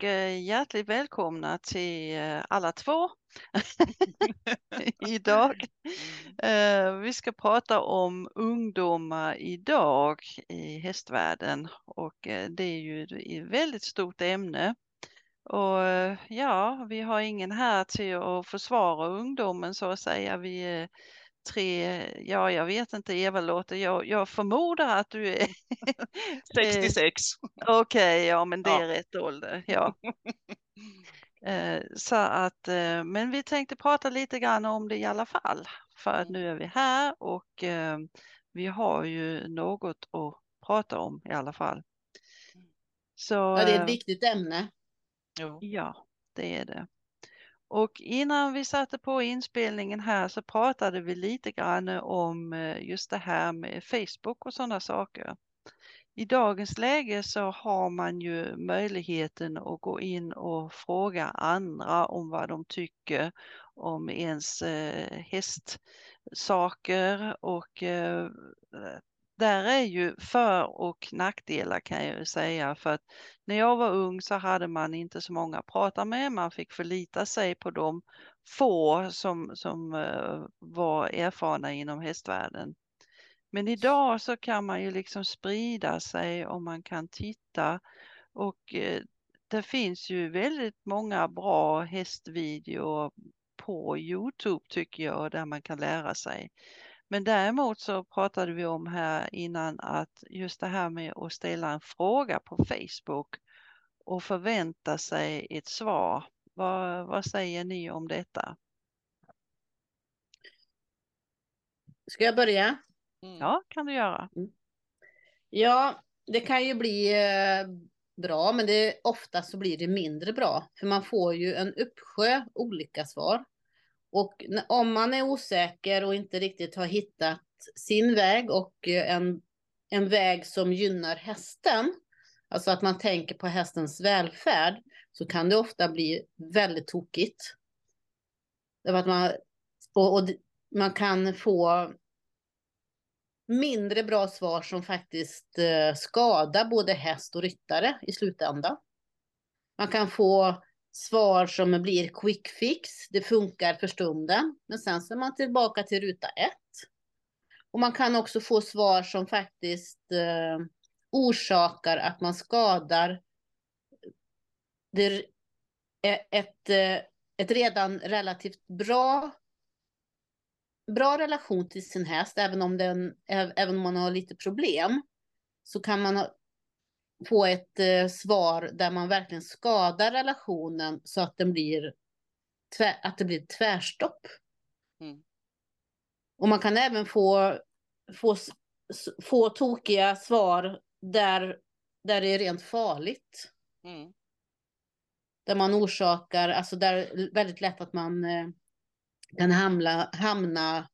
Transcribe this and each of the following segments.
och eh, hjärtligt välkomna till eh, alla två idag. Eh, vi ska prata om ungdomar idag i hästvärlden och det är ju ett väldigt stort ämne. Och ja, vi har ingen här till att försvara ungdomen så att säga. Vi tre, ja jag vet inte Eva låter, jag, jag förmodar att du är 66. Okej, okay, ja men det är rätt ålder. Ja. Eh, så att, eh, men vi tänkte prata lite grann om det i alla fall. För att nu är vi här och eh, vi har ju något att prata om i alla fall. Så, ja, det är ett viktigt ämne. Ja, det är det. Och innan vi satte på inspelningen här så pratade vi lite grann om eh, just det här med Facebook och sådana saker. I dagens läge så har man ju möjligheten att gå in och fråga andra om vad de tycker om ens eh, hästsaker och eh, där är ju för och nackdelar kan jag ju säga för att när jag var ung så hade man inte så många att prata med, man fick förlita sig på de få som, som eh, var erfarna inom hästvärlden. Men idag så kan man ju liksom sprida sig och man kan titta och eh, det finns ju väldigt många bra hästvideor på Youtube tycker jag där man kan lära sig. Men däremot så pratade vi om här innan att just det här med att ställa en fråga på Facebook och förvänta sig ett svar. Vad, vad säger ni om detta? Ska jag börja? Mm. Ja, kan du göra. Mm. Ja, det kan ju bli eh, bra, men det, ofta så blir det mindre bra. För man får ju en uppsjö olika svar. Och om man är osäker och inte riktigt har hittat sin väg och eh, en, en väg som gynnar hästen, alltså att man tänker på hästens välfärd, så kan det ofta bli väldigt tokigt. Därför att man, och, och man kan få mindre bra svar som faktiskt eh, skadar både häst och ryttare i slutändan. Man kan få svar som blir quick fix, det funkar för stunden, men sen så är man tillbaka till ruta ett. Och man kan också få svar som faktiskt eh, orsakar att man skadar det eh, ett, eh, ett redan relativt bra bra relation till sin häst, även om, den, även om man har lite problem, så kan man få ett eh, svar där man verkligen skadar relationen så att, den blir tvär, att det blir tvärstopp. Mm. Och man kan även få, få, få tokiga svar där, där det är rent farligt. Mm. Där man orsakar, alltså där är väldigt lätt att man eh, kan hamna, hamna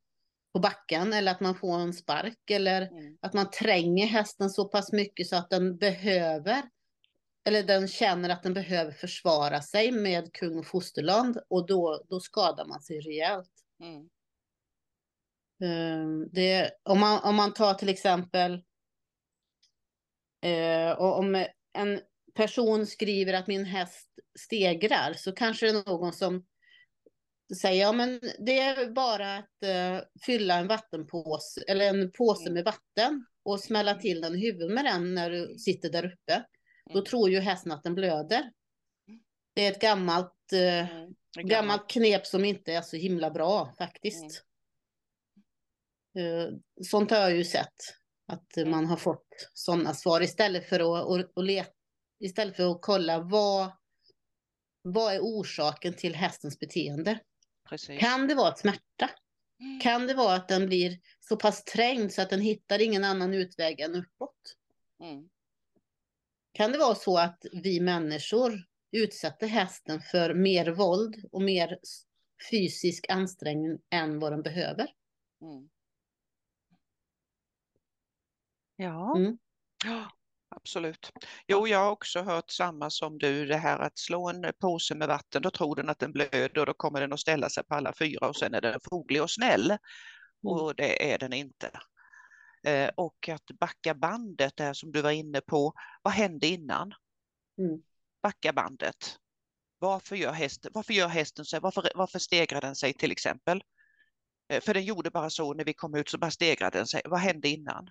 på backen eller att man får en spark eller mm. att man tränger hästen så pass mycket så att den behöver eller den känner att den behöver försvara sig med kung och fosterland och då, då skadar man sig rejält. Mm. Ehm, det, om, man, om man tar till exempel uh, om en person skriver att min häst stegrar så kanske det är någon som säger ja men det är bara att uh, fylla en vattenpåse eller en påse mm. med vatten och smälla mm. till den i huvudet med den när du sitter där uppe. Då mm. tror ju hästen att den blöder. Det är ett gammalt, uh, mm. gammalt knep som inte är så himla bra faktiskt. Uh, sånt har jag ju sett. Att man har fått sådana svar istället för att, och, och let, istället för att kolla vad, vad är orsaken till hästens beteende. Precis. Kan det vara ett smärta? Mm. Kan det vara att den blir så pass trängd så att den hittar ingen annan utväg än uppåt? Mm. Kan det vara så att vi människor utsätter hästen för mer våld och mer fysisk ansträngning än vad den behöver? Mm. Ja. Mm absolut. Jo, jag har också hört samma som du, det här att slå en påse med vatten, då tror den att den blöder och då kommer den att ställa sig på alla fyra och sen är den foglig och snäll. Mm. Och det är den inte. Eh, och att backa bandet där som du var inne på, vad hände innan? Mm. backa bandet. Varför gör hästen, varför gör hästen så? Varför, varför stegrar den sig till exempel? Eh, för den gjorde bara så när vi kom ut så bara stegrade den sig. Vad hände innan?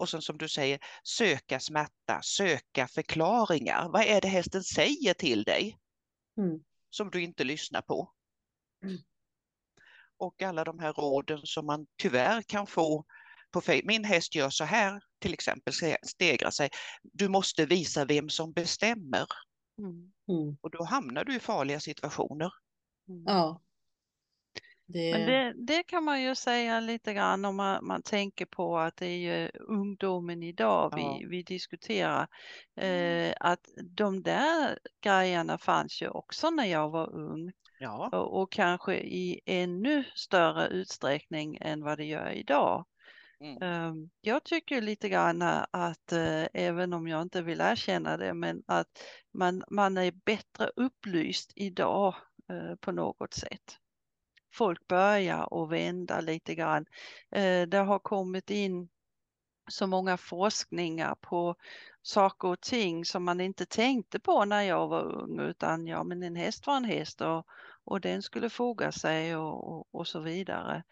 Och sen som du säger, söka smärta, söka förklaringar. Vad är det hästen säger till dig? Mm. Som du inte lyssnar på. Mm. Och alla de här råden som man tyvärr kan få på Min häst gör så här, till exempel stegra sig. Du måste visa vem som bestämmer. Mm. Mm. Och då hamnar du i farliga situationer. Mm. Ja. Det... Men det, det kan man ju säga lite grann om man, man tänker på att det är ju ungdomen idag Ja. vi, vi diskuterar. Eh, att de där grejerna fanns ju också när jag var ung Ja, och, och kanske i ännu större utsträckning än vad det gör idag. Mm. Ehm, Jag tycker lite grann att eh, även om jag inte vill erkänna det, men att man, man är bättre upplyst idag eh, på något sätt. Folk börjar och vända lite grann. Eh, det har kommit in så många forskningar på saker och ting som man inte tänkte på när jag var ung, utan ja, men en häst var en häst och, och den skulle foga sig och, och, och så vidare.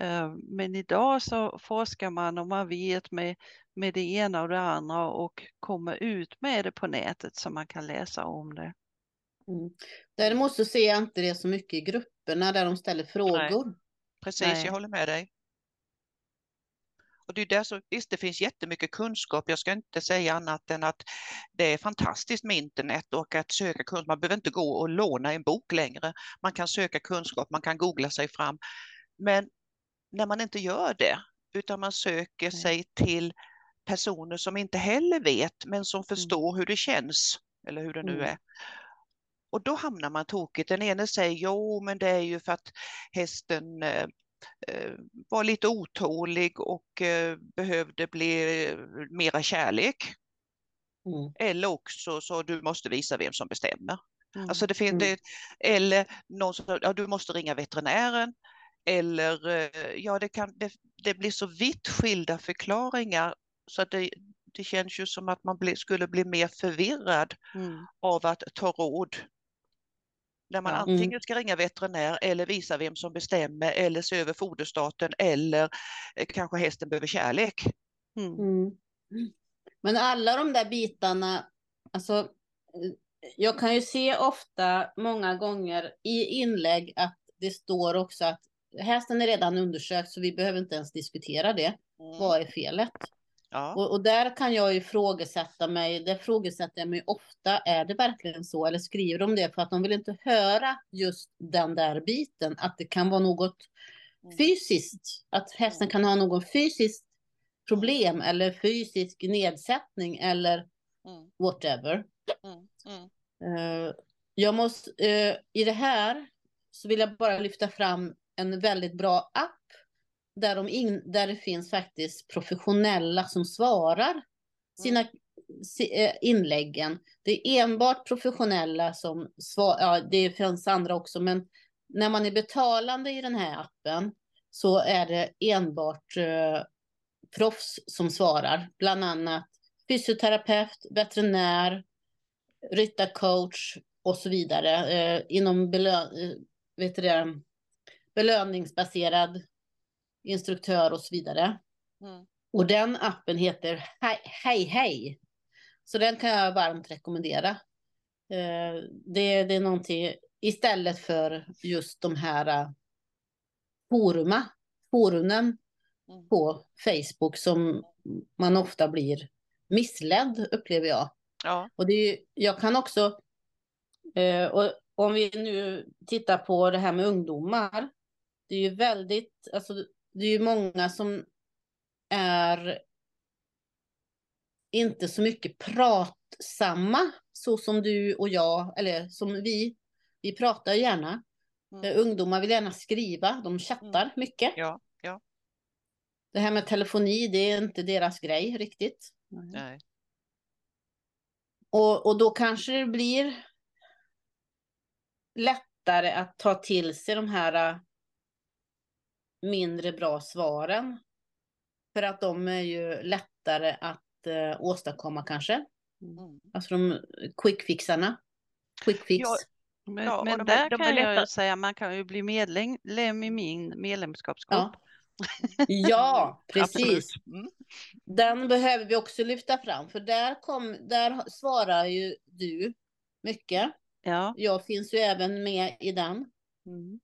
Eh, men idag så forskar man och man vet med, med det ena och det andra och kommer ut med det på nätet så man kan läsa om det. Mm. Däremot så ser jag inte det så mycket i grupperna där de ställer frågor. precis, Nej. jag håller med dig. Och det är där så, visst, det finns jättemycket kunskap. Jag ska inte säga annat än att det är fantastiskt med internet och att söka kunskap. Man behöver inte gå och låna en bok längre. Man kan söka kunskap, man kan googla sig fram. Men när man inte gör det, utan man söker Nej. sig till personer som inte heller vet, men som förstår hur det känns, eller hur det nu Mm. är. Och då hamnar man tokigt. Den ene säger jo, men det är ju för att hästen eh, eh, var lite otålig och eh, behövde bli eh, mera kärlek. Mm. Eller också så du måste visa vem som bestämmer. Mm. Alltså det finns, Mm. det, eller någon som ja, du måste ringa veterinären. Eller eh, ja, det, kan, det, det blir så vitt skilda förklaringar så att det, det känns ju som att man bli, skulle bli mer förvirrad Mm. av att ta råd. När man Ja. antingen ska ringa veterinär eller visa vem som bestämmer eller se över foderstaten eller eh, kanske hästen behöver kärlek. Mm. Mm. Men alla de där bitarna, alltså eh, jag kan ju se ofta många gånger i inlägg att det står också att hästen är redan undersökt så vi behöver inte ens diskutera det. Vad är felet? Ja. Och, och där kan jag ju ifrågasätta mig, det frågesätter jag mig ofta, är det verkligen så? Eller skriver de det för att de vill inte höra just den där biten, att det kan vara något Mm. fysiskt, att hästen kan ha någon fysiskt problem eller fysisk nedsättning eller Mm, whatever. mm, mm. Eh, jag måste, eh, I det här så vill jag bara lyfta fram en väldigt bra app där, de in, där det finns faktiskt professionella som svarar sina si- eh, inläggen. Det är enbart professionella som svarar, ja det finns andra också, men när man är betalande i den här appen så är det enbart eh, proffs som svarar, bland annat fysioterapeut, veterinär, ryttarcoach och så vidare eh, inom belö eh, vet det, belöningsbaserad instruktör och så vidare. Mm. Och den appen heter Hej Hej. Så den kan jag varmt rekommendera. Eh, det, det är någonting istället för just de här uh, foruma, forumen Mm. på Facebook som man ofta blir missledd upplever jag. Ja. Och det är jag kan också, eh, och om vi nu tittar på det här med ungdomar, det är ju väldigt, alltså det är ju många som är inte så mycket pratsamma, så som du och jag, eller som vi, vi pratar gärna. Mm. Eh, Ungdomar vill gärna skriva, de chattar mycket. Ja, ja, Det här med telefoni, det är inte deras grej riktigt. Nej. nej. Och, och då kanske det blir lättare att ta till sig de här mindre bra svaren. För att de är ju lättare att äh, åstadkomma kanske. Mm. Alltså de quickfixarna. Quickfix. Ja. Men, Ja, och men de är- där de är kan jag ju säga, man kan ju bli medlem i min medlemskapsgrupp. Ja. Ja, precis. Mm. Den behöver vi också lyfta fram, för där, kom, där svarar ju du mycket. Ja. Jag finns ju även med i den. Mm.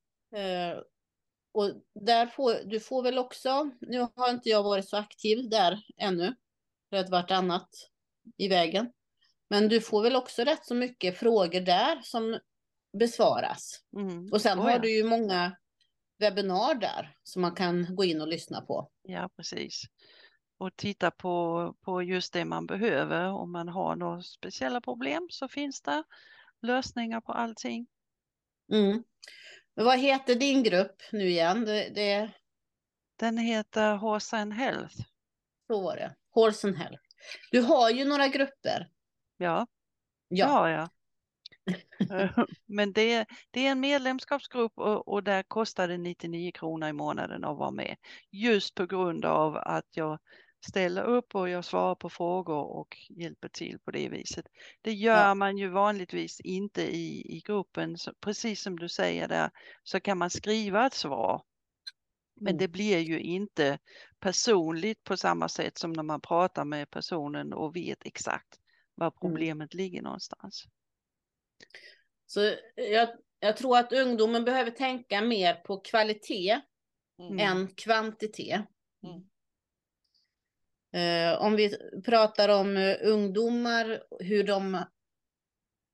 Och där får, du får väl också, nu har inte jag varit så aktiv där ännu, för att varit annat i vägen. Men du får väl också rätt så mycket frågor där som besvaras. Mm. Och sen Oh, har ja. du ju många webbinar där som man kan gå in och lyssna på. Ja, precis. Och titta på, på just det man behöver. Om man har några speciella problem så finns det lösningar på allting. Mm. Men vad heter din grupp nu igen? Det, det, Den heter Horse and Health. så var det. Horse and Health. Du har ju några grupper. Ja, Ja. ja. ja. Men det, det är en medlemskapsgrupp och, och där kostar det 99 kronor i månaden att vara med. Just på grund av att jag ställer upp och jag svarar på frågor och hjälper till på det viset. Det gör Ja. man ju vanligtvis inte i, i gruppen. Så, precis som du säger där så kan man skriva ett svar. Men Mm. det blir ju inte personligt på samma sätt som när man pratar med personen och vet exakt var Mm. problemet ligger någonstans. Så jag, jag tror att ungdomen behöver tänka mer på kvalitet Mm. än kvantitet. Mm. Eh, om vi pratar om eh, ungdomar, hur, de,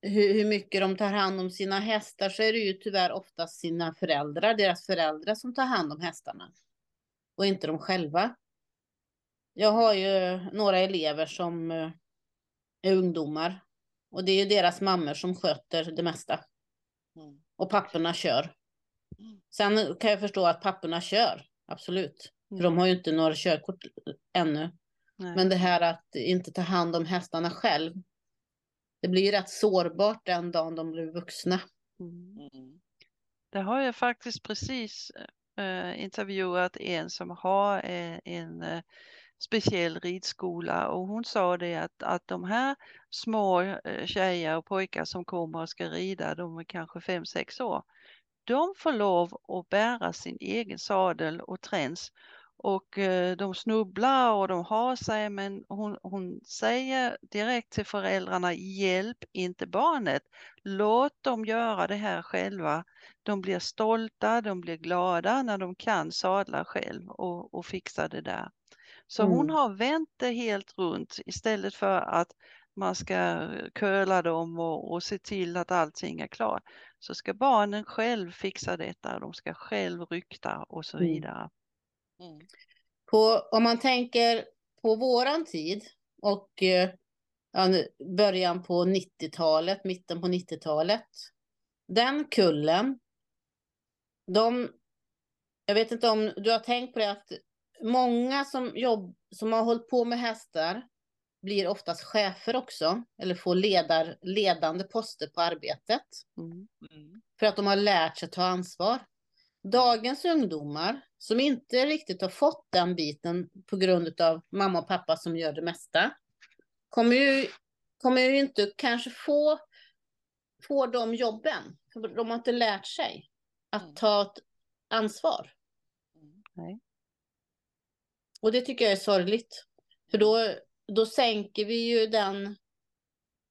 hur, hur mycket de tar hand om sina hästar, så är det ju tyvärr oftast sina föräldrar, deras föräldrar som tar hand om hästarna. Och inte de själva. Jag har ju några elever som eh, är ungdomar. Och det är ju deras mammor som sköter det mesta. Mm. Och papporna kör. Mm. Sen kan jag förstå att papporna kör, absolut. För Mm. de har ju inte några körkort ännu. Nej. Men det här att inte ta hand om hästarna själv. Det blir ju rätt sårbart den dagen de blir vuxna. Mm. Mm. Det har jag faktiskt precis eh, intervjuat en som har eh, en eh, speciell ridskola och hon sa det att, att de här små eh, tjejer och pojkar som kommer och ska rida, de är kanske fem sex år, de får lov att bära sin egen sadel och träns och eh, de snubblar och de har sig men hon, hon säger direkt till föräldrarna hjälp inte barnet. Låt dem göra det här själva. De blir stolta, de blir glada när de kan sadla själv och, och fixa det där. Så hon Mm. har vänt det helt runt istället för att man ska köla dem och, och se till att allting är klart. Så ska barnen själv fixa detta, de ska själv rykta och så Mm. vidare. Mm. På, om man tänker på våran tid och eh, ja, början på 90-talet, mitten på 90-talet. Den kullen, de, jag vet inte om du har tänkt på det att många som, jobb, som har hållit på med hästar blir oftast chefer också, eller får ledar, ledande poster på arbetet. Mm. Mm. för att de har lärt sig ta ansvar. Dagens ungdomar som inte riktigt har fått den biten på grund av mamma och pappa som gör det mesta kommer ju, kommer ju inte kanske få, få de jobben. För de har inte lärt sig att Mm. ta ett ansvar. Mm. Nej. Och det tycker jag är sorgligt. För då, då sänker vi ju den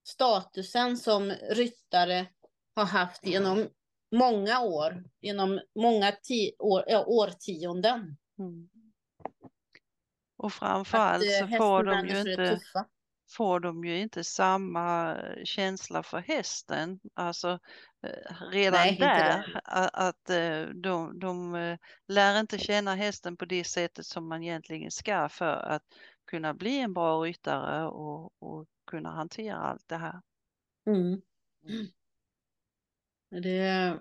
statusen som ryttare har haft genom många år, genom många ti- år, ja, årtionden. Mm. Och Att framförallt eh, så får de, ju inte, får de ju inte samma känsla för hästen. Alltså eh, redan Nej, där att eh, de, de eh, lär inte känna hästen på det sättet som man egentligen ska för att kunna bli en bra ryttare och, och kunna hantera allt det här. Mm. Mm. Det...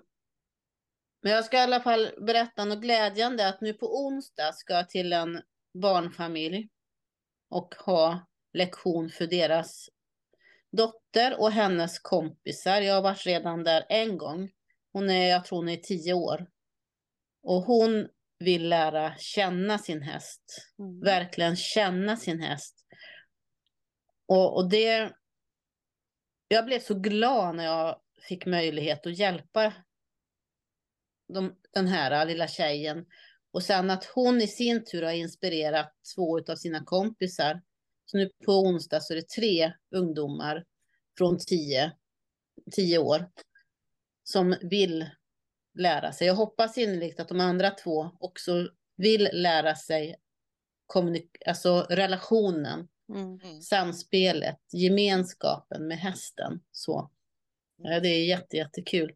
Men jag ska i alla fall berätta något glädjande att nu på onsdag ska jag till en barnfamilj och ha lektion för deras dotter och hennes kompisar. Jag har varit redan där en gång. Hon är, jag tror hon är tio år. Och hon vill lära känna sin häst. Mm. Verkligen känna sin häst. Och, och det, jag blev så glad när jag fick möjlighet att hjälpa de, den här lilla tjejen. Och sen att hon i sin tur har inspirerat två av sina kompisar. Så nu på onsdag så är det tre ungdomar från tio, tio år som vill lära sig. Jag hoppas innerligt att de andra två också vill lära sig alltså relationen, Mm. Mm. samspelet, gemenskapen med hästen. Så. Ja, det är jätte, jättekul.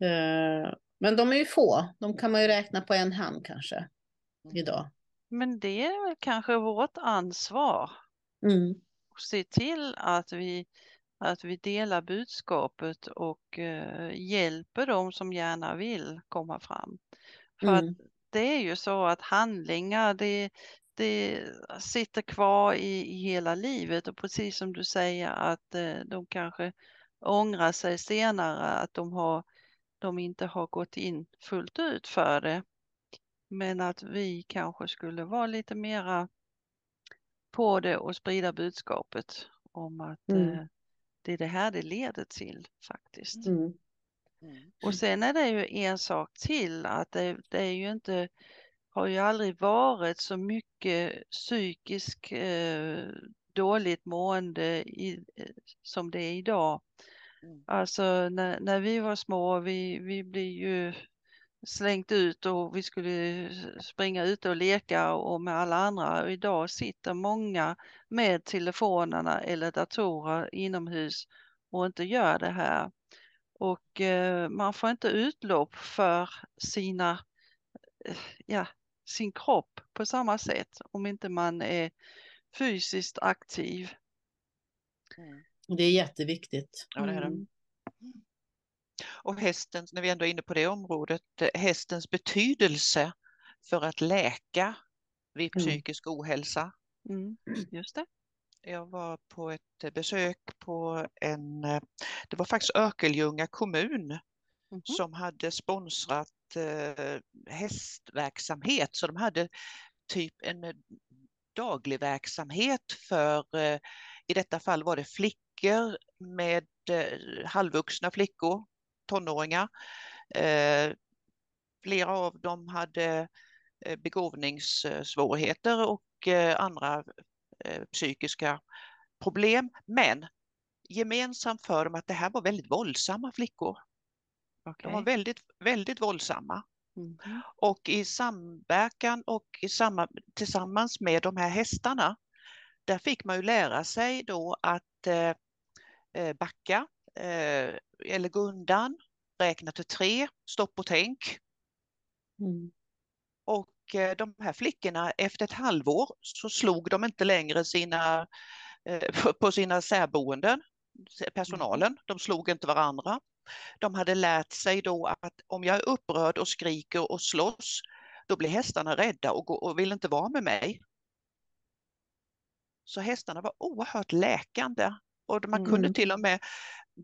Eh, Men de är ju få. De kan man ju räkna på en hand kanske Mm. idag. Men det är väl kanske vårt ansvar Mm. att se till att vi, att vi delar budskapet och eh, hjälper dem som gärna vill komma fram. För att Mm. det är ju så att handlingar det, det sitter kvar i, i hela livet och precis som du säger att eh, de kanske ångrar sig senare att de, har, de inte har gått in fullt ut för det. Men att vi kanske skulle vara lite mera på det och sprida budskapet om att Mm. eh, det är det här det leder till faktiskt. Mm. Mm. Och sen är det ju en sak till att det, det är ju inte, har ju aldrig varit så mycket psykisk eh, dåligt mående i, eh, som det är idag. Mm. Alltså när, när vi var små, vi, vi blev ju slängt ut och vi skulle springa ute och leka och med alla andra. Och idag sitter många med telefonerna eller datorer inomhus och inte gör det här. Och eh, man får inte utlopp för sina, eh, ja, sin kropp på samma sätt om inte man är fysiskt aktiv. Mm. Det är jätteviktigt. Ja, det är det. Mm. Och hästens, när vi ändå är inne på det området, eh, hästens betydelse för att läka vid Mm. psykisk ohälsa. Mm, just det. Jag var på ett eh, besök på en, eh, det var faktiskt Örkelljunga kommun Mhm. som hade sponsrat eh, hästverksamhet. Så de hade typ en daglig verksamhet för, eh, i detta fall var det flickor med eh, halvvuxna flickor, tonåringar. Eh, flera av dem hade begåvningssvårigheter och andra psykiska problem. Men gemensamt för dem att det här var väldigt våldsamma flickor. De var väldigt, väldigt våldsamma. Mhm. Och i samverkan och i samma, tillsammans med de här hästarna, där fick man ju lära sig då att eh, eh, backa eh, eller gå undan, räkna till tre, stopp och tänk. Mm. Och eh, de här flickorna, efter ett halvår så slog de inte längre sina, eh, på- på sina särboenden, personalen, de slog inte varandra. De hade lärt sig då att om jag är upprörd och skriker och slåss, då blir hästarna rädda och, gå, och vill inte vara med mig. Så hästarna var oerhört läkande och man kunde Mm. till och med,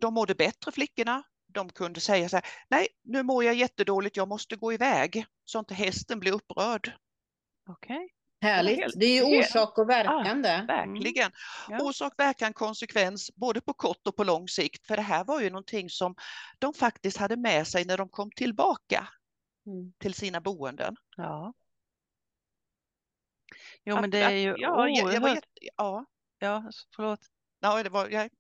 de mådde bättre flickorna, de kunde säga så här, nej nu mår jag jättedåligt, jag måste gå iväg, så inte hästen blir upprörd. Okej. Härligt. Det är ju orsak och verkan det. Verkligen. Ja. Orsak, verkan, konsekvens, både på kort och på lång sikt. För det här var ju någonting som de faktiskt hade med sig när de kom tillbaka Mm. till sina boenden. Ja. Jo men det är ju att- ja, jag, jag var oerhört, jätte, ja, ja förlåt. ja, det var, jag,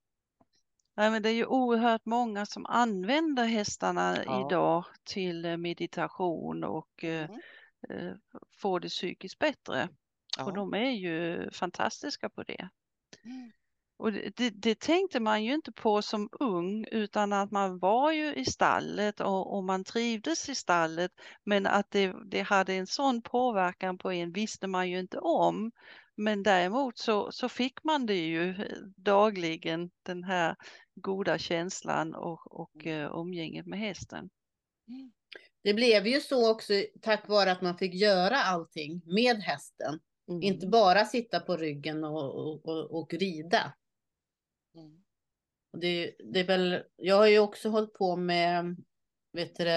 Nej, men det är ju oerhört många som använder hästarna Ja. idag till meditation och eh, mm, eh, få det psykiskt bättre. Och ja. de är ju fantastiska på det. Mm. Och det, det, tänkte man ju inte på som ung utan att man var ju i stallet och, och man trivdes i stallet. Men att det, det hade en sån påverkan på en visste man ju inte om. Men däremot så, så fick man det ju eh, dagligen den här goda känslan och, och Mm. eh, umgänget med hästen. Det blev ju så också tack vare att man fick göra allting med hästen. Mm. Inte bara sitta på ryggen och, och, och, och rida. Mm. Och det, det är väl, jag har ju också hållit på med, vet du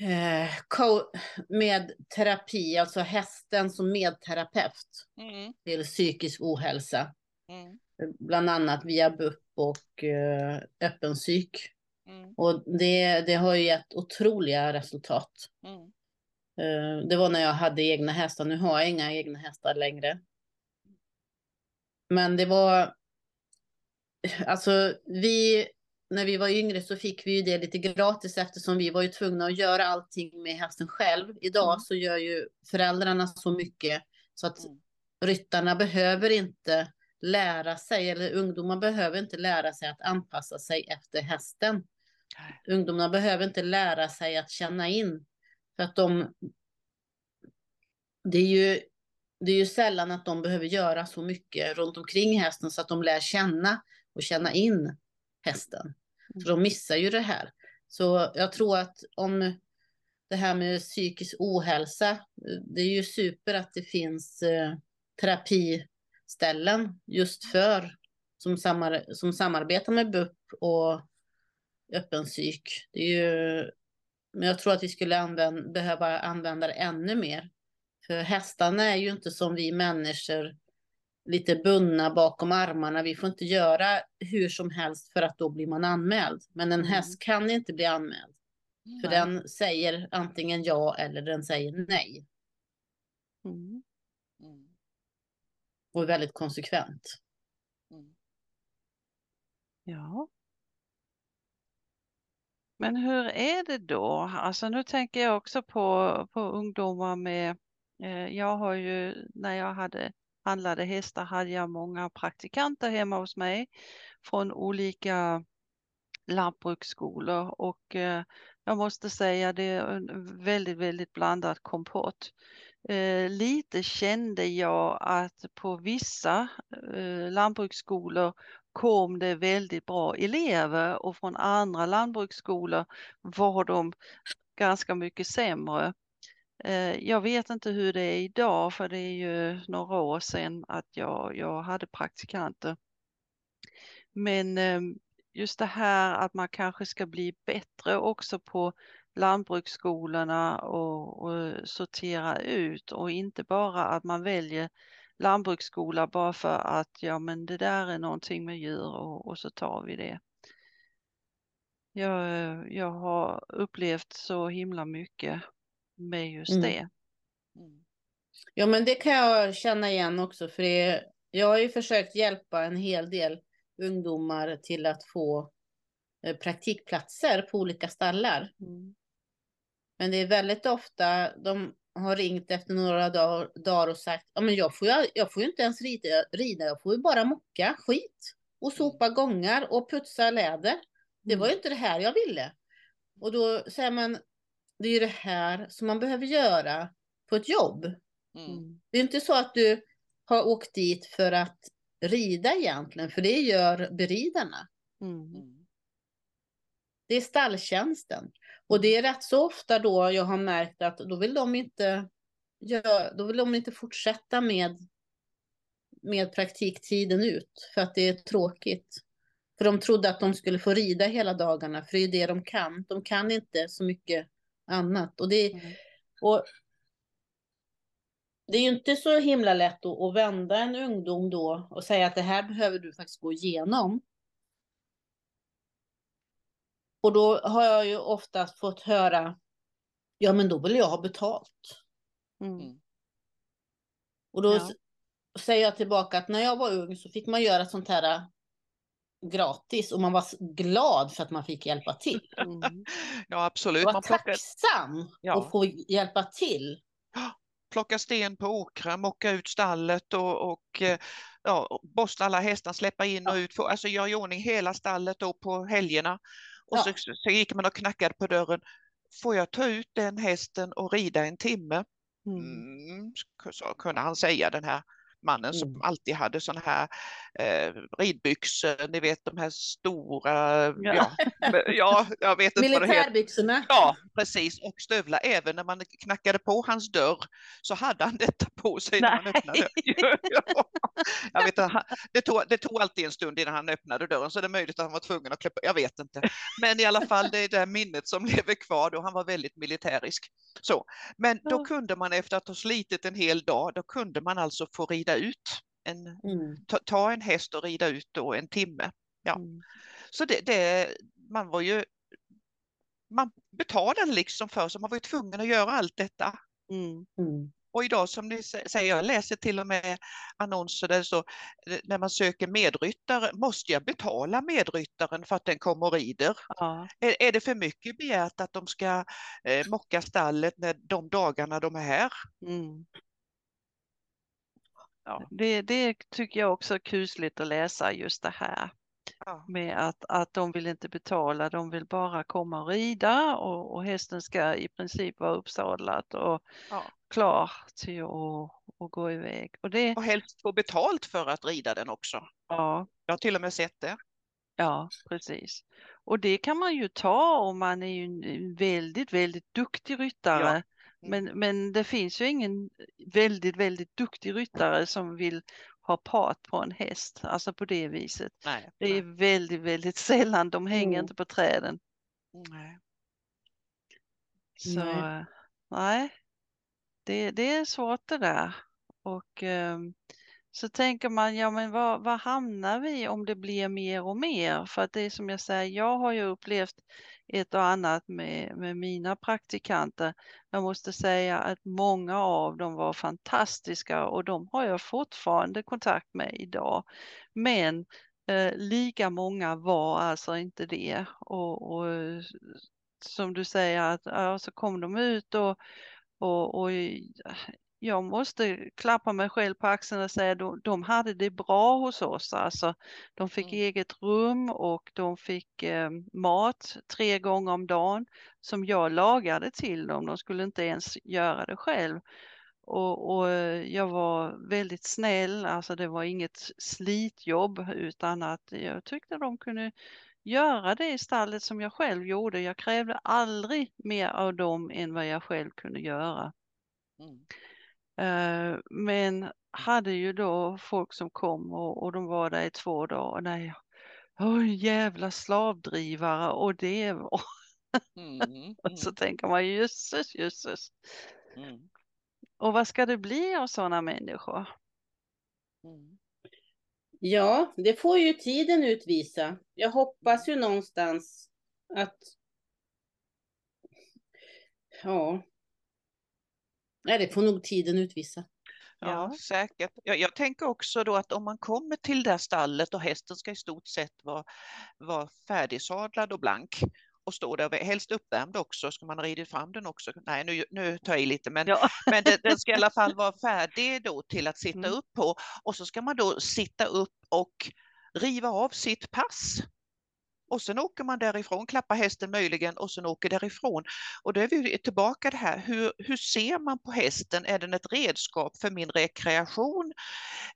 eh, med terapi, alltså hästen som medterapeut Mm. till psykisk ohälsa. Mm. bland annat via BUP och eh, öppen psyk. Mm. Och det, det har ju gett otroliga resultat. Mm. Eh, det var när jag hade egna hästar. Nu har jag inga egna hästar längre. Men det var... Alltså, vi... När vi var yngre så fick vi ju det lite gratis eftersom vi var ju tvungna att göra allting med hästen själv. Idag Mm. så gör ju föräldrarna så mycket så att Mm. ryttarna behöver inte lära sig, eller ungdomar behöver inte lära sig att anpassa sig efter hästen. Ungdomarna behöver inte lära sig att känna in. För att de... Det är ju, det är ju sällan att de behöver göra så mycket runt omkring hästen så att de lär känna och känna in hästen. Så de missar ju det här. Så jag tror att om det här med psykisk ohälsa, det är ju super att det finns eh, terapiställen just för som, samar, som samarbetar med BUP och öppen psyk. Det är ju, men jag tror att vi skulle använda, behöva använda det ännu mer. För hästarna är ju inte som vi människor lite bundna bakom armarna. Vi får inte göra hur som helst för att då blir man anmäld. Men en Mm. häst kan inte bli anmäld. För Nej. den säger antingen ja eller den säger nej. Mm. Mm. Och är väldigt konsekvent. Mm. Ja. Men hur är det då? Alltså nu tänker jag också på, på ungdomar med, eh, jag har ju, när jag hade handlade hästar hade jag många praktikanter hemma hos mig från olika lantbruksskolor och eh, jag måste säga det är en väldigt, väldigt blandad kompott. Eh, lite kände jag att på vissa eh, lantbruksskolor kom det väldigt bra elever och från andra lantbruksskolor var de ganska mycket sämre. Eh, jag vet inte hur det är idag för det är ju några år sedan att jag, jag hade praktikanter. Men ehm, just det här att man kanske ska bli bättre också på lantbruksskolorna och, och sortera ut och inte bara att man väljer lantbruksskola bara för att ja men det där är någonting med djur och, och så tar vi det. Jag, jag har upplevt så himla mycket med just Mm. det. Mm. Ja, men det kan jag känna igen också. För det, jag har ju försökt hjälpa en hel del ungdomar till att få eh, praktikplatser på olika stallar. Mm. Men det är väldigt ofta de har ringt efter några dagar, dagar och sagt ja, men jag, får ju, jag får ju inte ens rida, rida, jag får ju bara mocka skit och sopa gångar och putsa läder. Det var ju inte det här jag ville. Och då säger man, det är ju det här som man behöver göra på ett jobb. Mm. Mm. Det är inte så att du har åkt dit för att rida egentligen, för det gör beridarna. Mm. Mm. Det är stalltjänsten. Och det är rätt så ofta då jag har märkt att då vill de inte, då vill de inte fortsätta med, med praktiktiden ut, för att det är tråkigt. För de trodde att de skulle få rida hela dagarna, för det är det de kan. De kan inte så mycket annat. Och det, är- Mm. och det är ju inte så himla lätt att vända en ungdom då och säga att det här behöver du faktiskt gå igenom. Och då har jag ju oftast fått höra, ja men då vill jag ha betalt. Mm. Och då Ja. säger jag tillbaka att när jag var ung så fick man göra sånt här äh, gratis och man var glad för att man fick hjälpa till. Mm. Ja, absolut. Jag var Man plockar, tacksam Ja. att få hjälpa till. plocka sten på åkrar, mocka ut stallet och, och eh, ja, borsta alla hästar, släppa in och Ja. ut, alltså göra i ordning hela stallet då på helgerna. Och Ja. så, så gick man och knackade på dörren. Får jag ta ut den hästen och rida en timme? Mm. Mm, så kunde han säga den här mannen som Mm. alltid hade sådana här eh, ridbyxor, ni vet de här stora, ja, Ja. ja, jag vet inte vad det heter. Militärbyxorna. Ja, precis. Och stövlar. Även när man knackade på hans dörr så hade han detta på sig när han Nej. öppnade. Ja. Jag vet, han- det, tog, det tog alltid en stund innan han öppnade dörren så det är möjligt att han var tvungen att klä på. Jag vet inte. Men i alla fall det är det minnet som lever kvar då. Han var väldigt militärisk. Så. Men då kunde man efter att ha slitit en hel dag, då kunde man alltså få rida ut. En, Mm. ta, ta en häst och rida ut då en timme. Ja. Mm. Så det, det, man var ju, man betalade liksom för så man var ju tvungen att göra allt detta. Mm. Mm. Och idag som ni sä- säger, jag läser till och med annonser där står eh, när man söker medryttare, måste jag betala medryttaren för att den kommer och rider? Ja. Är, är det för mycket begärt att de ska eh, mocka stallet när de dagarna de är här? Mm. Ja. Det, det tycker jag också är kusligt att läsa just det här Ja. med att, att de vill inte betala, de vill bara komma och rida och, och hästen ska i princip vara uppsadlad och Ja. klar till att, att gå iväg. Och det, Och helst få betalt för att rida den också. ja, Jag har till och med sett det. ja, precis. Och det kan man ju ta om man är en- väldigt, väldigt duktig ryttare. Mm. Men, men det finns ju ingen väldigt, väldigt duktig ryttare som vill ha part på en häst, alltså på det viset. Nej. Det är väldigt, väldigt sällan, de hänger Mm. inte på träden. Nej. Så Nej. nej, det, det är svårt det där. Och ehm, så tänker man, ja men var, var hamnar vi om det blir mer och mer? För att det är som jag säger, jag har ju upplevt ett och annat med, med mina praktikanter. Jag måste säga att många av dem var fantastiska och de har jag fortfarande kontakt med idag. Men eh, lika många var alltså inte det. Och, och som du säger, att ja, så kom de ut och, och, och jag måste klappa mig själv på axeln och säga de, de hade det bra hos oss. Alltså, de fick Mm. eget rum och de fick eh, mat tre gånger om dagen som jag lagade till dem. De skulle inte ens göra det själv. Och, och eh, jag var väldigt snäll, alltså det var inget slitjobb utan att jag tyckte de kunde göra det i stallet som jag själv gjorde. Jag krävde aldrig mer av dem än vad jag själv kunde göra. Mm. Eh, men hade ju då folk som kom och, och de var där i två dagar. och Nej, Oj, jävla slavdrivare och det var... Mm. Och så tänker man jösses, jösses. Mm. Och vad ska det bli av sådana människor? Mm. Ja, det får ju tiden utvisa. Jag hoppas ju någonstans att... Ja. Nej, det får nog tiden utvisa. Ja, Ja. säkert. Jag, jag tänker också då att om man kommer till det här stallet och hästen ska i stort sett vara, vara färdigsadlad och blank och stå där, helst uppvärmd också, ska man ha ridit fram den också? Nej, nu, nu tar jag i lite, men, Ja. men det, den ska i alla fall vara färdig då till att sitta Mm. upp på och så ska man då sitta upp och riva av sitt pass. Och sen åker man därifrån, klappar hästen möjligen och sen åker därifrån. Och då är vi tillbaka det här, hur, hur ser man på hästen? Är den ett redskap för min rekreation?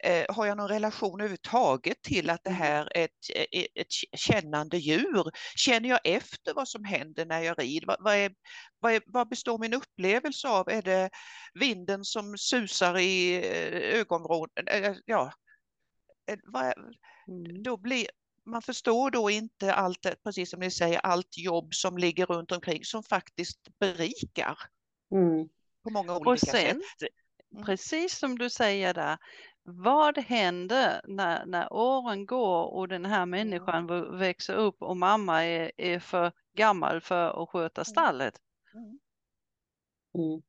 Eh, har jag någon relation överhuvudtaget till att det Mm. här är ett, ett, ett kännande djur? Känner jag efter vad som händer när jag rider? Vad, vad, är, vad, är, vad består min upplevelse av? Är det vinden som susar i eh, ögonvrån? Eh, Ja, Eh, vad Mm. då blir, man förstår då inte allt, precis som ni säger, allt jobb som ligger runt omkring som faktiskt berikar Mm. på många Och olika sen, sätt. Mm. precis som du säger där, vad händer när, när åren går och den här människan v- växer upp och mamma är, är för gammal för att sköta stallet? Mm. Mm.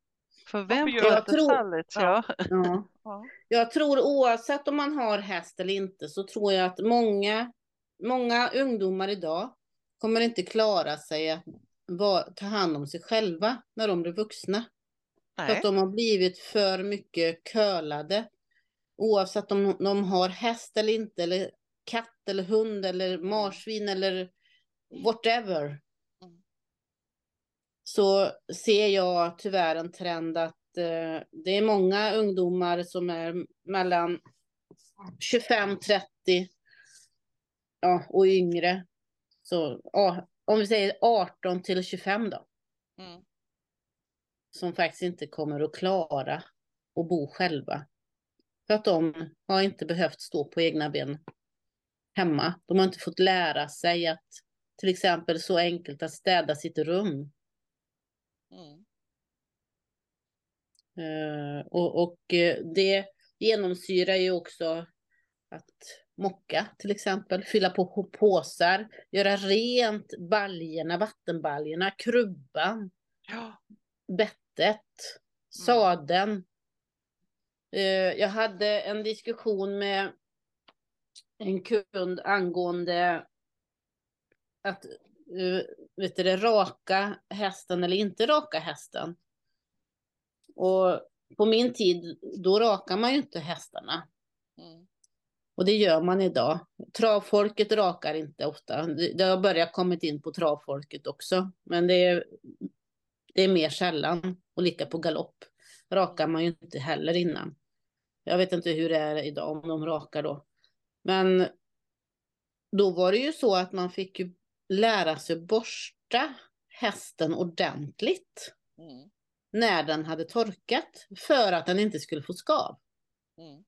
För vem sköter Jag tror- stallet? Ja. Ja. Ja. Jag tror oavsett om man har häst eller inte så tror jag att många, många ungdomar idag kommer inte klara sig att ta hand om sig själva när de blir vuxna. För Nej. att de har blivit för mycket curlade. Oavsett om de har häst eller inte, eller katt eller hund eller marsvin eller whatever. Mm. Så ser jag tyvärr en trend att eh, det är många ungdomar som är mellan 25, 30 ja, och yngre. Så ja, om vi säger 18 till 25 då. Mm. som faktiskt inte kommer att klara att bo själva. För att de har inte behövt stå på egna ben hemma. De har inte fått lära sig att till exempel så enkelt att städa sitt rum. Mm. Eh, och och eh, det genomsyrar ju också att mocka till exempel, fylla på påsar, göra rent baljorna, vattenbaljorna, krubban, Ja. bettet, sadeln. Eh, Jag hade en diskussion med en kund angående att eh, vet du, raka hästen eller inte raka hästen. Och på min tid, då rakar man ju inte hästarna. Mm. Och det gör man idag. Travfolket rakar inte ofta. Det har börjat kommit in på travfolket också. Men det är, det är mer sällan. Och lika på galopp. Rakar man ju inte heller innan. Jag vet inte hur det är idag om de rakar då. Men då var det ju så att man fick lära sig borsta hästen ordentligt Mm. när den hade torkat för att den inte skulle få skav. Mm.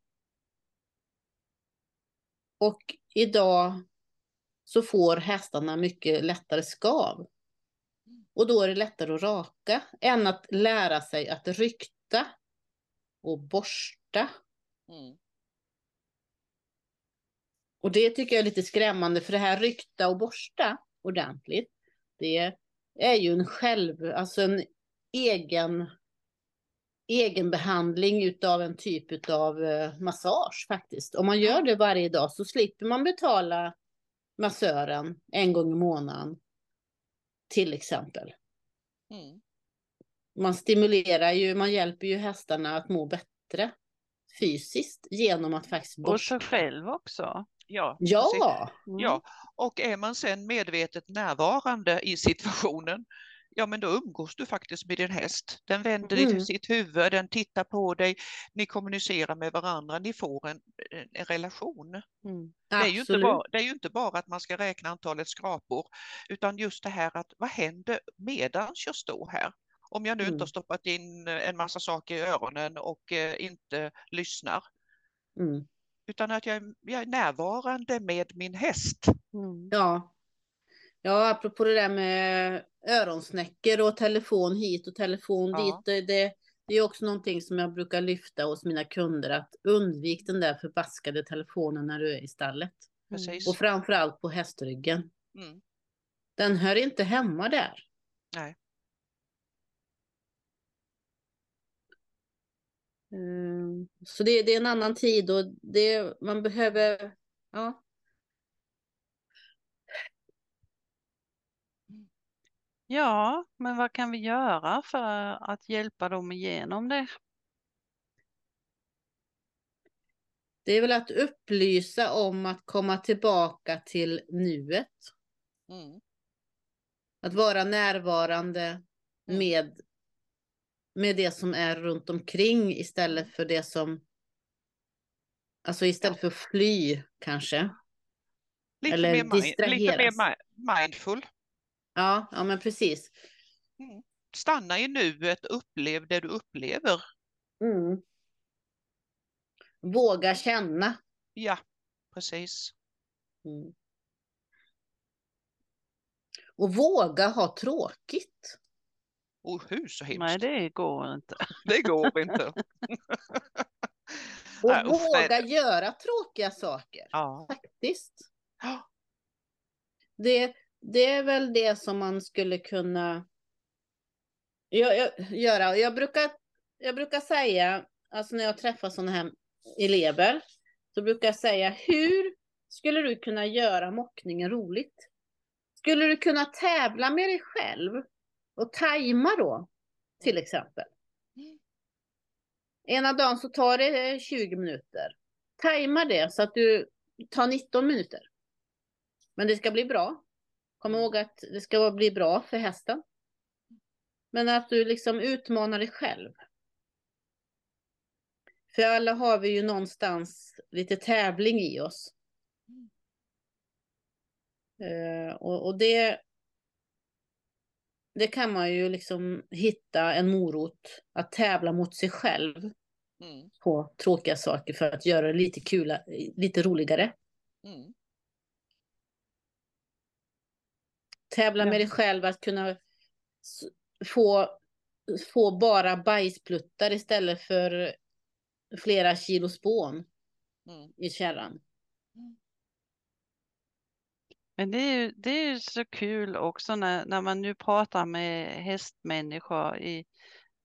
Och idag så får hästarna mycket lättare skav. Och då är det lättare att raka än att lära sig att rykta och borsta. Mm. Och det tycker jag är lite skrämmande för det här rykta och borsta ordentligt. Det är ju en själv, alltså en egen egenbehandling utav en typ utav eh, massage faktiskt. Om man gör det varje dag så slipper man betala massören en gång i månaden. Till exempel. Mm. Man stimulerar ju, man hjälper ju hästarna att må bättre fysiskt genom att faktiskt Och borsta. sig själv också. Ja. Ja, Mm. Ja, och är man sen medvetet närvarande i situationen, ja men då umgås du faktiskt med din häst. Den vänder Mm. sitt huvud, den tittar på dig, ni kommunicerar med varandra, ni får en, en, en relation. Mm. Det är, ju inte bara, det är ju inte bara att man ska räkna antalet skrapor, utan just det här att vad händer medans jag står här? Om jag nu inte Mm. har stoppat in en massa saker i öronen och eh, inte lyssnar, Mm. utan att jag är, jag är närvarande med min häst. Mm. Ja. Ja, apropå det där med öronsnäckor och telefon hit och telefon Ja. dit. Det, det, är också någonting som jag brukar lyfta hos mina kunder. Att undvik den där förbaskade telefonen när du är i stallet. Precis. Och framförallt på hästryggen. Mm. Den hör inte hemma där. Nej. Mm, Så det, det är en annan tid och det, man behöver, ja, Ja, men vad kan vi göra för att hjälpa dem igenom det? det är väl att upplysa om att komma tillbaka till nuet. Mm. Att vara närvarande Mm. med, med det som är runt omkring istället för det som... Alltså istället för fly kanske. Lite, Eller mer, mi- lite mer distraheras. mi- mindful. Ja, ja men precis. Stanna i nuet, upplev det du upplever. Mm. Våga känna. Ja, precis. Mm. Och våga ha tråkigt. Och hur så hemskt. Nej, det går inte. Det går inte. Och Nej, våga göra tråkiga saker. Ja. Faktiskt. Ja. Det, det är väl det som man skulle kunna göra. Jag brukar, jag brukar säga, alltså när jag träffar sådana här elever, så brukar jag säga, hur skulle du kunna göra mockningen roligt? Skulle du kunna tävla med dig själv och tajma då, till exempel? Ena dagen så tar det 20 minuter. Tajma det så att du tar 19 minuter. Men det ska bli bra. Kom ihåg att det ska bli bra för hästen. Men att du liksom utmanar dig själv. För alla har vi ju någonstans lite tävling i oss. Eh, och, och det, det kan man ju liksom hitta en morot att tävla mot sig själv Mm. på tråkiga saker för att göra det lite kul, lite roligare. Mm. Tävla Ja. med dig själv att kunna få, få bara bajspluttar istället för flera kilo spån Mm. i kärran. Men det är ju, det är ju så kul också när, när man nu pratar med hästmänniskor i,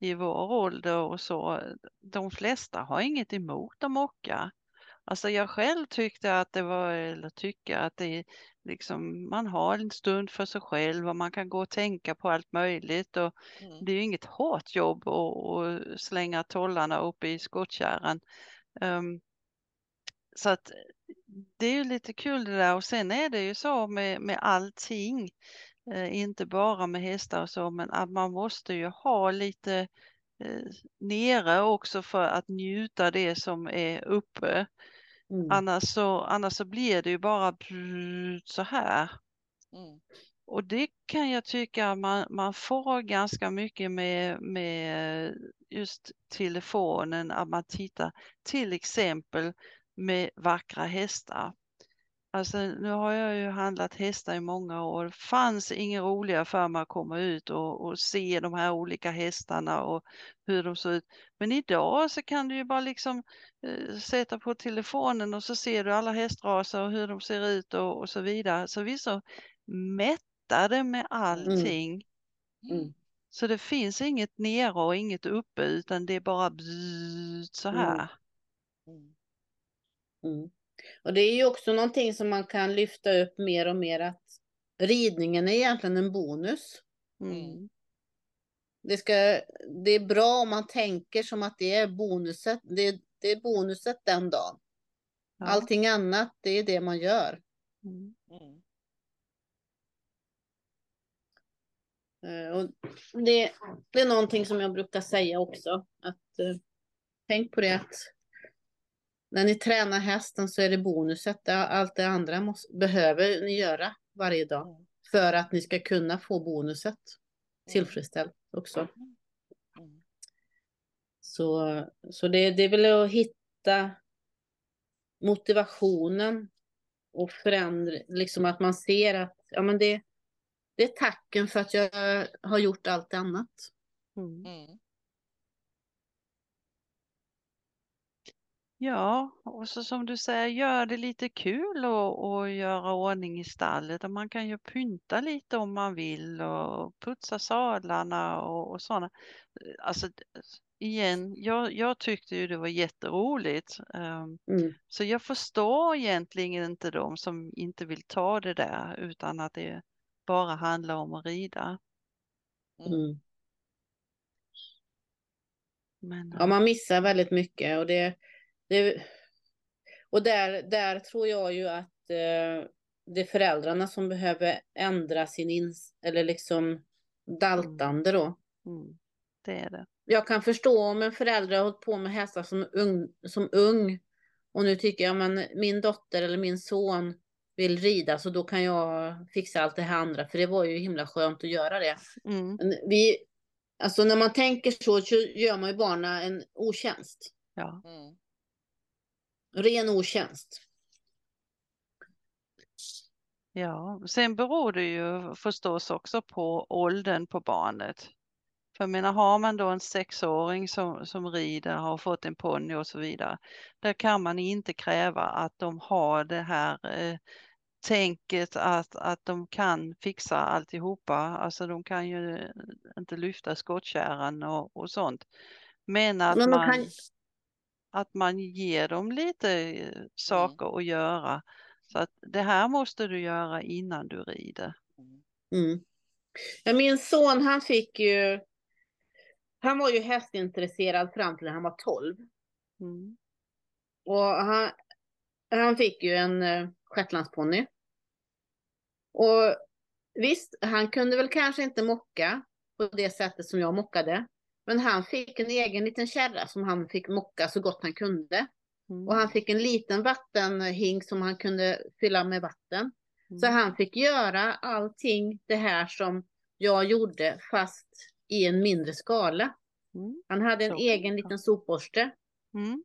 i vår ålder och så. De flesta har inget emot att mocka. Alltså jag själv tyckte att det var, eller tycker att det liksom, man har en stund för sig själv och man kan gå och tänka på allt möjligt och Mm. det är ju inget hårt jobb att, att slänga tollarna upp i skottkärran. Um, så att det är ju lite kul det där och sen är det ju så med, med allting, eh, inte bara med hästar och så, men att man måste ju ha lite eh, nere också för att njuta det som är uppe. Mm. Annars så, annars så blir det ju bara så här. Mm. Och det kan jag tycka man, man får ganska mycket med, med just telefonen, att man tittar till exempel med vackra hästar. Alltså nu har jag ju handlat hästar i många år. Det fanns inget roligare för mig att komma ut och, och se de här olika hästarna och hur de ser ut. Men idag så kan du ju bara liksom eh, sätta på telefonen och så ser du alla hästraser och hur de ser ut och, och så vidare. Så vi är så mättade med allting. Mm. Så det finns inget nere och inget uppe utan det är bara bzzzt så här. Mm. Mm. Och det är ju också någonting som man kan lyfta upp mer och mer att ridningen är egentligen en bonus. Mm. Det, ska, det är bra om man tänker som att det är bonuset, det, det är bonuset den dagen. Ja. Allting annat, det är det man gör. Mm. Mm. Eh, Och det, det är någonting som jag brukar säga också. Att, eh, tänk på det att när ni tränar hästen så är det bonuset. Allt det andra måste, behöver ni göra varje dag. Mm. För att ni ska kunna få bonuset tillfredsställt också. Mm. Så, så det, det är väl att hitta motivationen och förändra, liksom att man ser att ja, men det, det är tacken för att jag har gjort allt annat. Mm. Ja, och så som du säger, gör det lite kul och, och göra ordning i stallet. Och man kan ju pynta lite om man vill och putsa sadlarna och, och sådana. Alltså igen, jag, jag tyckte ju det var jätteroligt. Ehm, Mm. Så jag förstår egentligen inte de som inte vill ta det där utan att det bara handlar om att rida. Mm. Men, Ja, man missar väldigt mycket och det, det och där, där tror jag ju att eh, det är föräldrarna som behöver ändra sin ins eller liksom daltande då. mm, det är det. Jag kan förstå om en förälder har hållit på med hästar som ung, som ung och nu tycker jag men min dotter eller min son vill rida så då kan jag fixa allt det här andra för det var ju himla skönt att göra det. Mm, Vi, alltså när man tänker så, så gör man ju barnen en otjänst. ja. Mm. Ren otjänst. Ja, sen beror det ju förstås också på åldern på barnet. För jag menar, har man då en sexåring som, som rider, har fått en ponny och så vidare, där kan man inte kräva att de har det här eh, tänket att, att de kan fixa alltihopa. Alltså de kan ju inte lyfta skottkärran och, och sånt. Men att Men de man, kan- att man ger dem lite eh, saker att göra. Så att det här måste du göra innan du rider. Mm. Mm. Ja, min son han fick ju, han var ju hästintresserad fram till han var 12. Mm. Och han, han fick ju en uh, shetlandsponny. Och visst, han kunde väl kanske inte mocka på det sättet som jag mockade. Men han fick en egen liten kärra som han fick mocka så gott han kunde. Mm. Och han fick en liten vattenhink som han kunde fylla med vatten. Så Mm. han fick göra allting det här som jag gjorde fast i en mindre skala. Mm. Han hade en Så. egen liten sopborste Mm.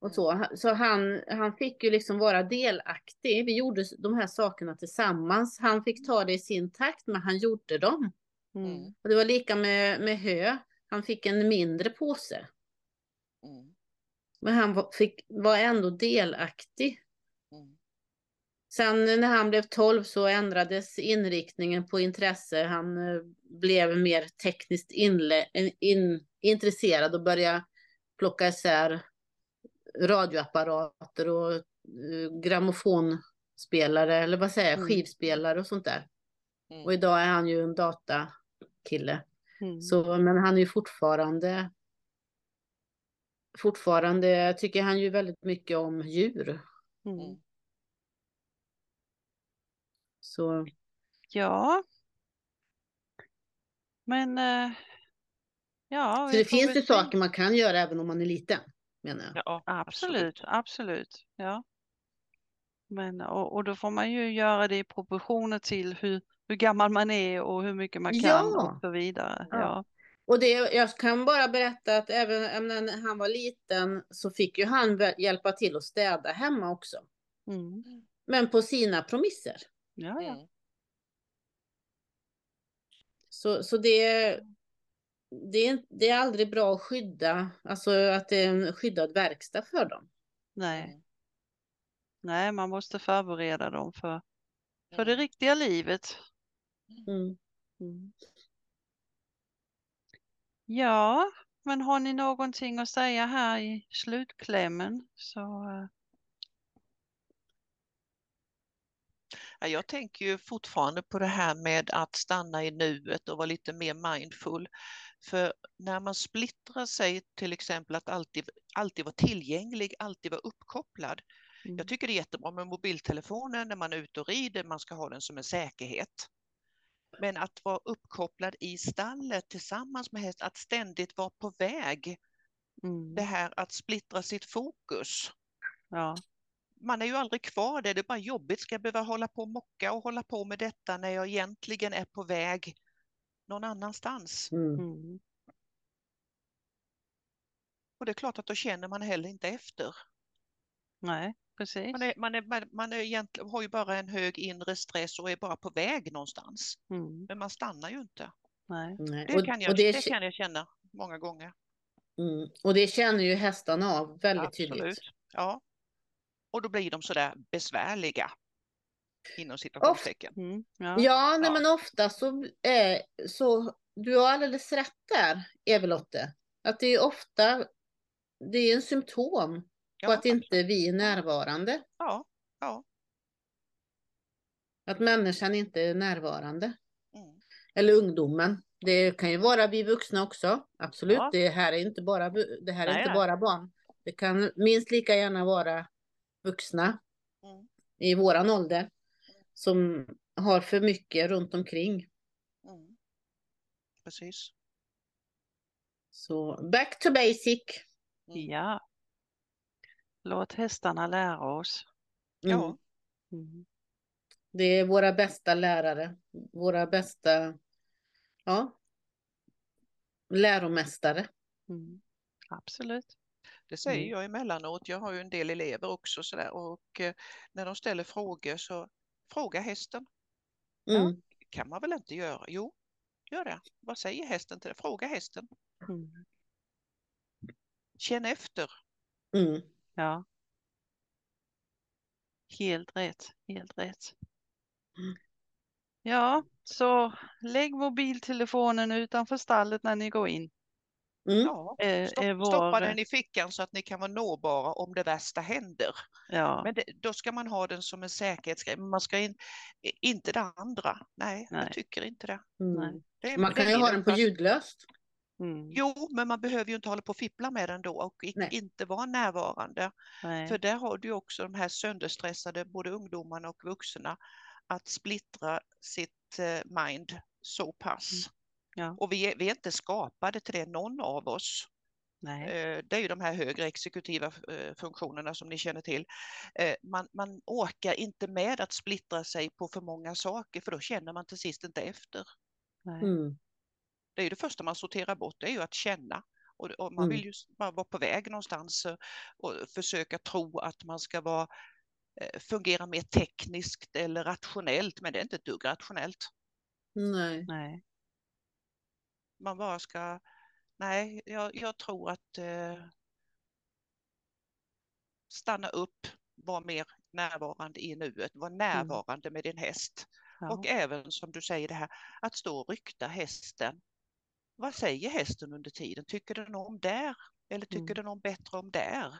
och så. Så han, han fick ju liksom vara delaktig. Vi gjorde de här sakerna tillsammans. Han fick ta det i sin takt men han gjorde dem. Mm. Och det var lika med, med hö. Han fick en mindre påse. Mm. Men han var, fick, var ändå delaktig. Mm. Sen när han blev 12 så ändrades inriktningen på intresse. Han eh, blev mer tekniskt inle, in, intresserad och började plocka isär radioapparater och uh, grammofonspelare, eller vad säger jag, Mm. skivspelare och sånt där. Mm. Och idag är han ju en datakille. Mm. Så, men han är ju fortfarande Fortfarande tycker han ju väldigt mycket om djur. Mm. Så Ja. Men eh, ja, Så det finns ju saker man kan göra även om man är liten, menar jag. Ja, Absolut, absolut. Ja. Men, och, och då får man ju göra det i proportioner till hur, hur gammal man är och hur mycket man kan Ja. och så vidare. Ja. Ja. Och det, jag kan bara berätta att även när han var liten så fick ju han hjälpa till att städa hemma också. Mm. Men på sina promisser. Ja, ja. Mm. Så, så det, det, är, det är aldrig bra att skydda, alltså att det är en skyddad verkstad för dem. Nej. Mm. Nej, man måste förbereda dem för, för det Mm. riktiga livet. Mm. Mm. Ja, men har ni någonting att säga här i slutklämmen så eh, Ja, jag tänker ju fortfarande på det här med att stanna i nuet och vara lite mer mindful. För när man splittrar sig, till exempel att alltid, alltid vara tillgänglig, alltid vara uppkopplad. mm. Jag tycker det är jättebra med mobiltelefonen när man är ute och rider, man ska ha den som en säkerhet. Men att vara uppkopplad i stallet tillsammans med häst, att ständigt vara på väg, Mm. det här att splittra sitt fokus. Ja, Man är ju aldrig kvar där, det är bara jobbigt. Ska jag behöva hålla på och mocka och hålla på med detta när jag egentligen är på väg någon annanstans? Mm. mm. Och det är klart att då känner man heller inte efter. Nej, precis. Man, är, man, är, man- är egentligen, har ju bara en hög inre stress och är bara på väg någonstans. Mm. Men man stannar ju inte. Nej. Det, Och, kan, jag, och, det, det kan jag känna många gånger. mm. och det känner ju hästarna av väldigt Absolut. tydligt. Ja. Och då blir de sådär besvärliga. Inom citationstecken. Mm. Ja. Ja, nej, Ja. men ofta så, eh, så, du har alldeles rätt där, Evelotte. Att det är ofta, det är en symptom Ja, att inte vi är närvarande. ja, ja. Att människan inte är närvarande. Mm. Eller ungdomen. Det kan ju vara vi vuxna också. Absolut, Ja. det här är inte bara, det här är Nej, inte nej. bara barn. Det kan minst lika gärna vara vuxna Mm. i våran ålder som har för mycket runt omkring. Mm. Precis. Så back to basic. Ja. Låt hästarna lära oss. Mm. Ja. Mm. Det är våra bästa lärare, våra bästa ja, läromästare. Mm. Absolut. Det säger Mm. jag emellanåt. Jag har ju en del elever också sådär och eh, när de ställer frågor så fråga hästen. Mm. kan man väl inte göra? Jo, gör det. Vad säger hästen till det? Fråga hästen. Mm. Känn efter. Mm. Ja. Helt rätt, helt rätt. Mm. Ja, så lägg mobiltelefonen utanför stallet när ni går in. Mm. Ja, Är, stopp, är vår... stoppa den i fickan så att ni kan vara nåbara om det värsta händer. Ja, Men det, då ska man ha den som en säkerhetsgrej. Men man ska in, inte det andra. Nej, Nej. jag tycker inte det. Mm. Det Man kan ju ha den på ljudlöst. Mm. Jo, men man behöver ju inte hålla på och fippla med den då och Nej. inte vara närvarande. Nej. För där har du också de här sönderstressade, både ungdomarna och vuxna, att splittra sitt eh, mind så pass. Mm. Ja. Och vi är, vi är inte skapade till det, någon av oss. Nej. Eh, Det är ju de här högre exekutiva eh, funktionerna som ni känner till. Man, man orkar inte med att splittra sig på för många saker för då känner man till sist inte efter. Nej. Mm. Det är ju det första man sorterar bort, det är ju att känna. Och, och man Mm. vill ju bara vara på väg någonstans eh, och försöka tro att man ska vara, eh, fungera mer tekniskt eller rationellt, men det är inte ett dugg rationellt. Nej. Nej. Man bara ska, nej, jag, jag tror att eh, stanna upp, vara mer närvarande i nuet, var närvarande med din häst. Ja. Och även som du säger det här att stå och rykta hästen. Vad säger hästen under tiden? Tycker den om där? Eller tycker Mm. den om bättre om där?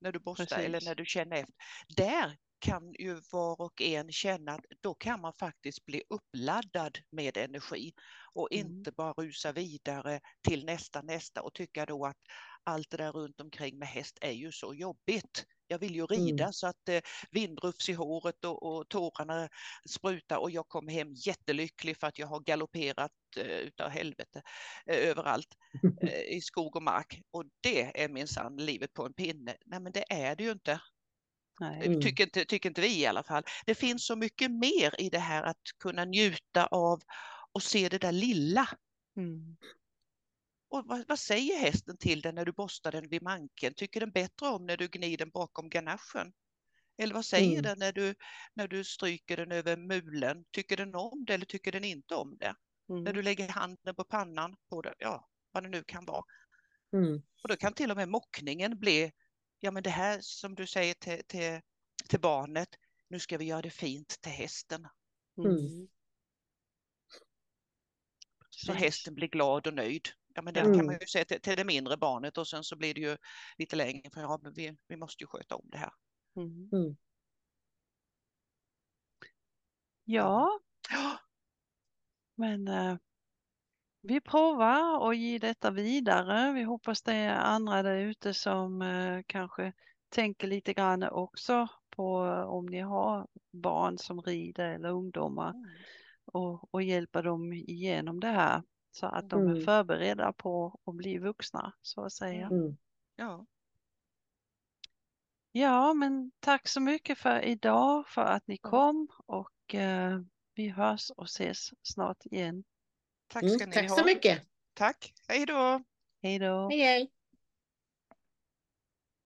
När du borstar Precis. eller när du känner efter. Där kan ju var och en känna att då kan man faktiskt bli uppladdad med energi och Mm. inte bara rusa vidare till nästa nästa och tycka då att allt det där runt omkring med häst är ju så jobbigt. Jag vill ju rida så att eh, vindrufs i håret och, och tårarna sprutar och jag kommer hem jättelycklig för att jag har galopperat eh, utav helvete eh, överallt eh, i skog och mark. Och det är minsann livet på en pinne. Nej men det är det ju inte. Nej. Mm. Tycker, inte, tycker inte vi i alla fall. Det finns så mycket mer i det här att kunna njuta av och se det där lilla. Mm. Och vad, vad säger hästen till dig när du borstar den vid manken? Tycker den bättre om när du gnider den bakom ganachen? Eller vad säger Mm. den när du, när du stryker den över mulen? Tycker den om det eller tycker den inte om det? När Mm. du lägger handen på pannan på det, ja, vad det nu kan vara. Mm. Och då kan till och med mockningen bli, ja men det här som du säger till, till, till barnet, nu ska vi göra det fint till hästen. Mm. Så Precis. hästen blir glad och nöjd. Ja, men det Mm. kan man ju säga till, till det mindre barnet och sen så blir det ju lite längre för ja, men vi, vi måste ju sköta om det här. Mm. Mm. Ja, men eh, vi provar att ge detta vidare. Vi hoppas det är andra där ute som eh, kanske tänker lite grann också på eh, om ni har barn som rider eller ungdomar Mm. och, och hjälpa dem igenom det här så att de är Mm. förberedda på att bli vuxna så att säga. Mm. Mm. ja. Ja, men tack så mycket för idag för att ni Ja. kom och eh, vi hörs och ses snart igen. Tack ska Mm. ni Tack ha. så mycket. Tack, hej då. Hej då! Hej hej.